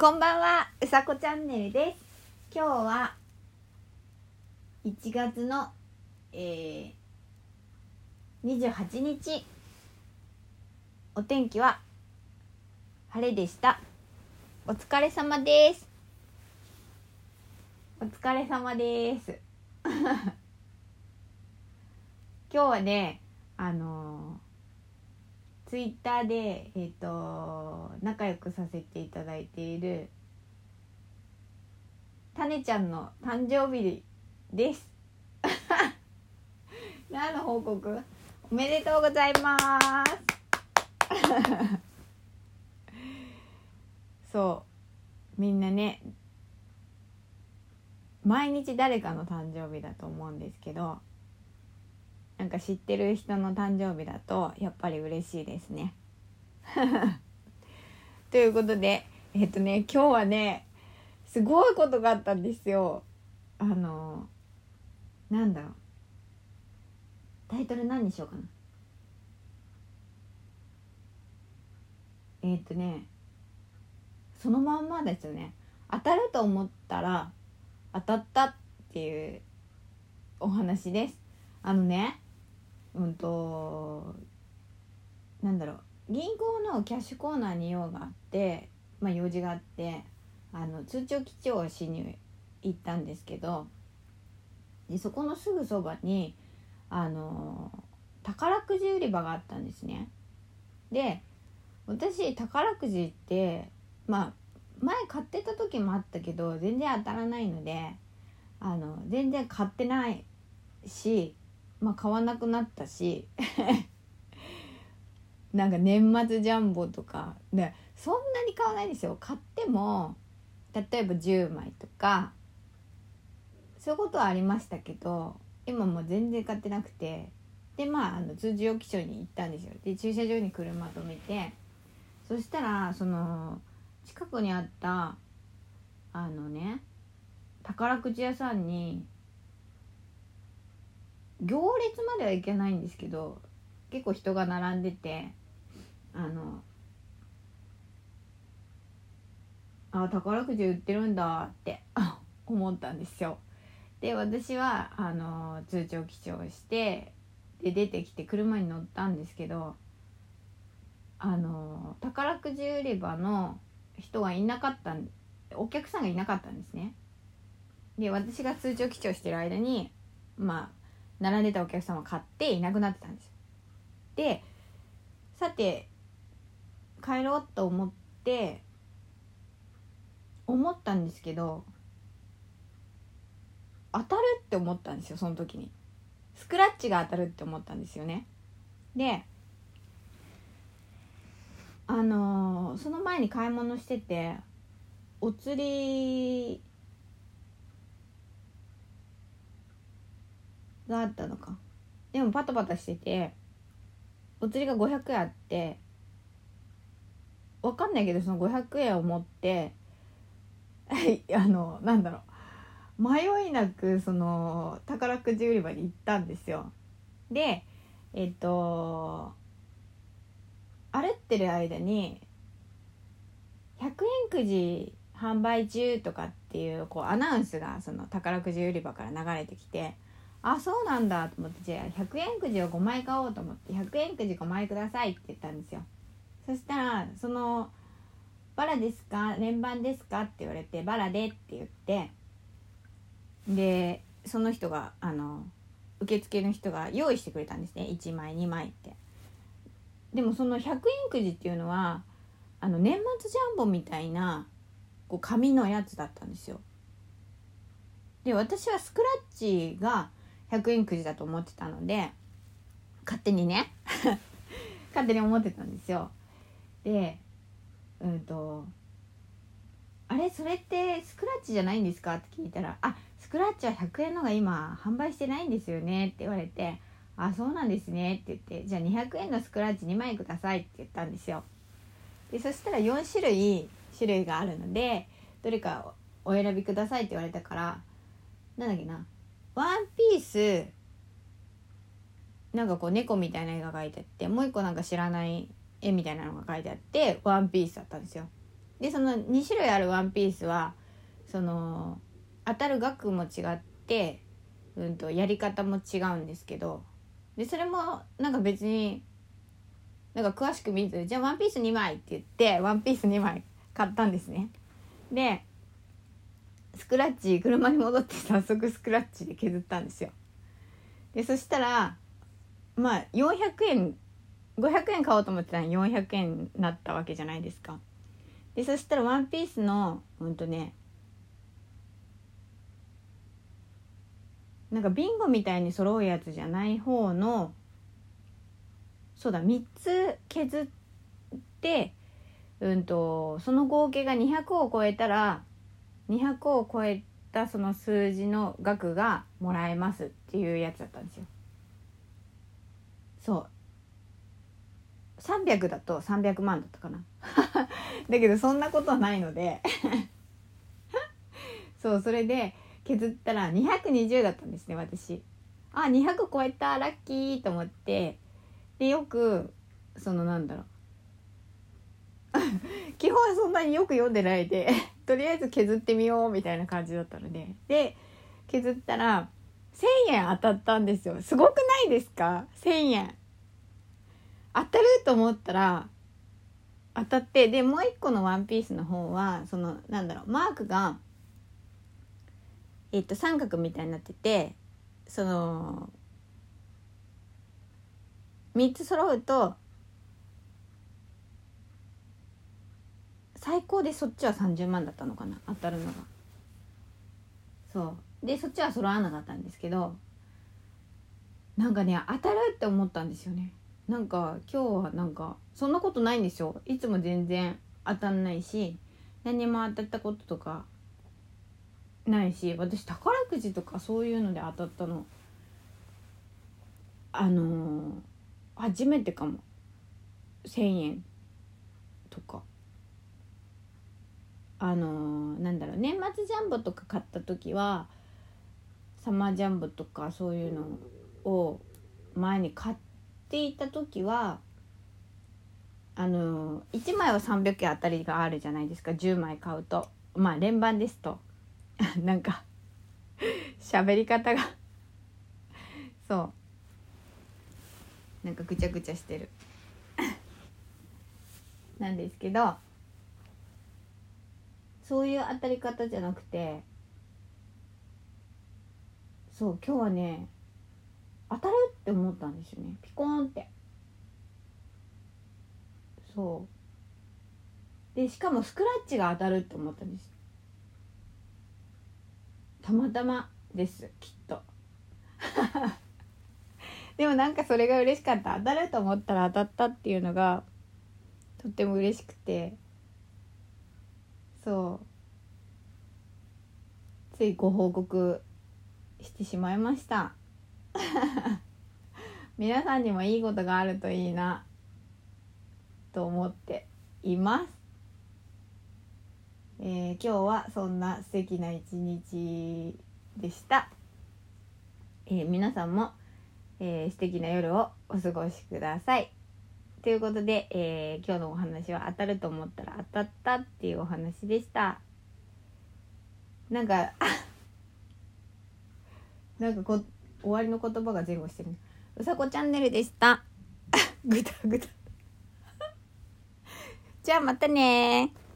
こんばんは、うさこチャンネルです。今日は1月の、えー、28日。お天気は晴れでした。お疲れ様です。お疲れ様です。今日はね、あのツイッターで、えっ、と、仲良くさせていただいている、タネちゃんの誕生日です。何の報告？おめでとうございます。そう。みんなね、毎日誰かの誕生日だと思うんですけど、なんか知ってる人の誕生日だとやっぱり嬉しいですね。ということでえっとね今日はねすごいことがあったんですよ。あのなんだろうタイトル何にしようかな。えっとねそのまんまですよね。当たると思ったら当たったっていうお話です。あのねうんとなんだろう銀行のキャッシュコーナーに用があって、まあ、用事があってあの通帳基調をしに行ったんですけどでそこのすぐそばにあの宝くじ売り場があったんですね。で私宝くじってまあ前買ってた時もあったけど全然当たらないのであの全然買ってないしまあ買わなくなったし なんか年末ジャンボとかでそんなに買わないですよ。買っても例えば10枚とかそういうことはありましたけど今もう全然買ってなくてでまああの通常基調に行ったんですよ。で駐車場に車止めてそしたらその近くにあったあのね宝くじ屋さんに行列まではいけないんですけど結構人が並んでてあのあ宝くじ売ってるんだって 思ったんですよ。で私はあの通帳記帳してで出てきて車に乗ったんですけどあの宝くじ売り場の人がいなかったお客さんがいなかったんですね。で私が通帳記帳してる間にまあ並んでたお客さんは買っていなくなってたんです。でさて帰ろうと思って思ったんですけど当たるって思ったんですよその時にスクラッチが当たるって思ったんですよねであのーその前に買い物しててお釣りがあったのか。でもパタパタしててお釣りが500円あってわかんないけどその500円を持って あのなんだろう。迷いなくその宝くじ売り場に行ったんですよ。でえっと歩ってる間に100円くじ販売中とかっていうこうアナウンスがその宝くじ売り場から流れてきてあそうなんだと思ってじゃあ100円くじを5枚買おうと思って100円くじ5枚くださいって言ったんですよ。そしたらその「バラですか？連番ですか?」って言われて「バラで」って言ってでその人があの受付の人が用意してくれたんですね。1枚2枚って。でもその100円くじっていうのはあの年末ジャンボみたいなこう紙のやつだったんですよ。で私はスクラッチが100円くじだと思ってたので勝手にね 勝手に思ってたんですよ。でうんと「あれそれってスクラッチじゃないんですか?」って聞いたら「あスクラッチは100円のが今販売してないんですよね」って言われて「あそうなんですね」って言って「じゃあ200円のスクラッチ2枚ください」って言ったんですよ。でそしたら4種類種類があるのでどれかお選びくださいって言われたからなんだっけなワンピースなんかこう猫みたいな絵が描いてあってもう一個なんか知らない絵みたいなのが描いてあってワンピースだったんですよ。でその2種類あるワンピースはその当たる額も違って、うん、とやり方も違うんですけどでそれもなんか別になんか詳しく見ずじゃあワンピース2枚って言ってワンピース2枚買ったんですね。でスクラッチ車に戻って早速スクラッチで削ったんですよ。でそしたらまあ400円500円買おうと思ってたら400円になったわけじゃないですか。でそしたらワンピースのほんとねなんかビンゴみたいに揃うやつじゃない方のそうだ3つ削ってうんとその合計が200を超えたら200を超えたその数字の額がもらえますっていうやつだったんですよ。そう。300だと300万だったかな。だけどそんなことはないので。そうそれで削ったら220だったんですね私。あ200超えたラッキーと思って。でよくそのなんだろう。基本はそんなによく読んでないで。とりあえず削ってみようみたいな感じだったので。で削ったら1,000円当たったんですよ。すごくないですか？1,000円。当たると思ったら当たってでもう一個のワンピースの方はそのなんだろうマークがえっと三角みたいになっててその3つ揃うと最高でそっちは30万だったのかな？当たるのが。そう。でそっちは揃わなかったんですけどなんかね当たるって思ったんですよね。なんか今日はなんかそんなことないんですよ。いつも全然当たんないし何も当たったこととかないし私宝くじとかそういうので当たったの。あのー初めてかも。1,000円とか。あのーなんだろう年末ジャンボとか買った時はサマージャンボとかそういうのを前に買っていた時はあのー、1枚は300円当たりがあるじゃないですか。10枚買うと。まあ連番ですと。なんか喋り方が。そう。なんかぐちゃぐちゃしてる。なんですけどそういう当たり方じゃなくてそう今日はね当たるって思ったんですよね。ピコーンって。そう。でしかもスクラッチが当たるって思ったんです。たまたまですきっと。でもなんかそれが嬉しかった。当たると思ったら当たったっていうのがとっても嬉しくて。そう。ついご報告してしまいました。皆さんにもいいことがあるといいな。と思っています、えー今日はそんな素敵な一日でした、えー皆さんもえー素敵な夜をお過ごしください。ということで、えー今日のお話は当たると思ったら当たったっていうお話でした。なんか、なんかこ終わりの言葉が前後してるね。うさこチャンネルでした。ぐたぐた。じゃあまたねー。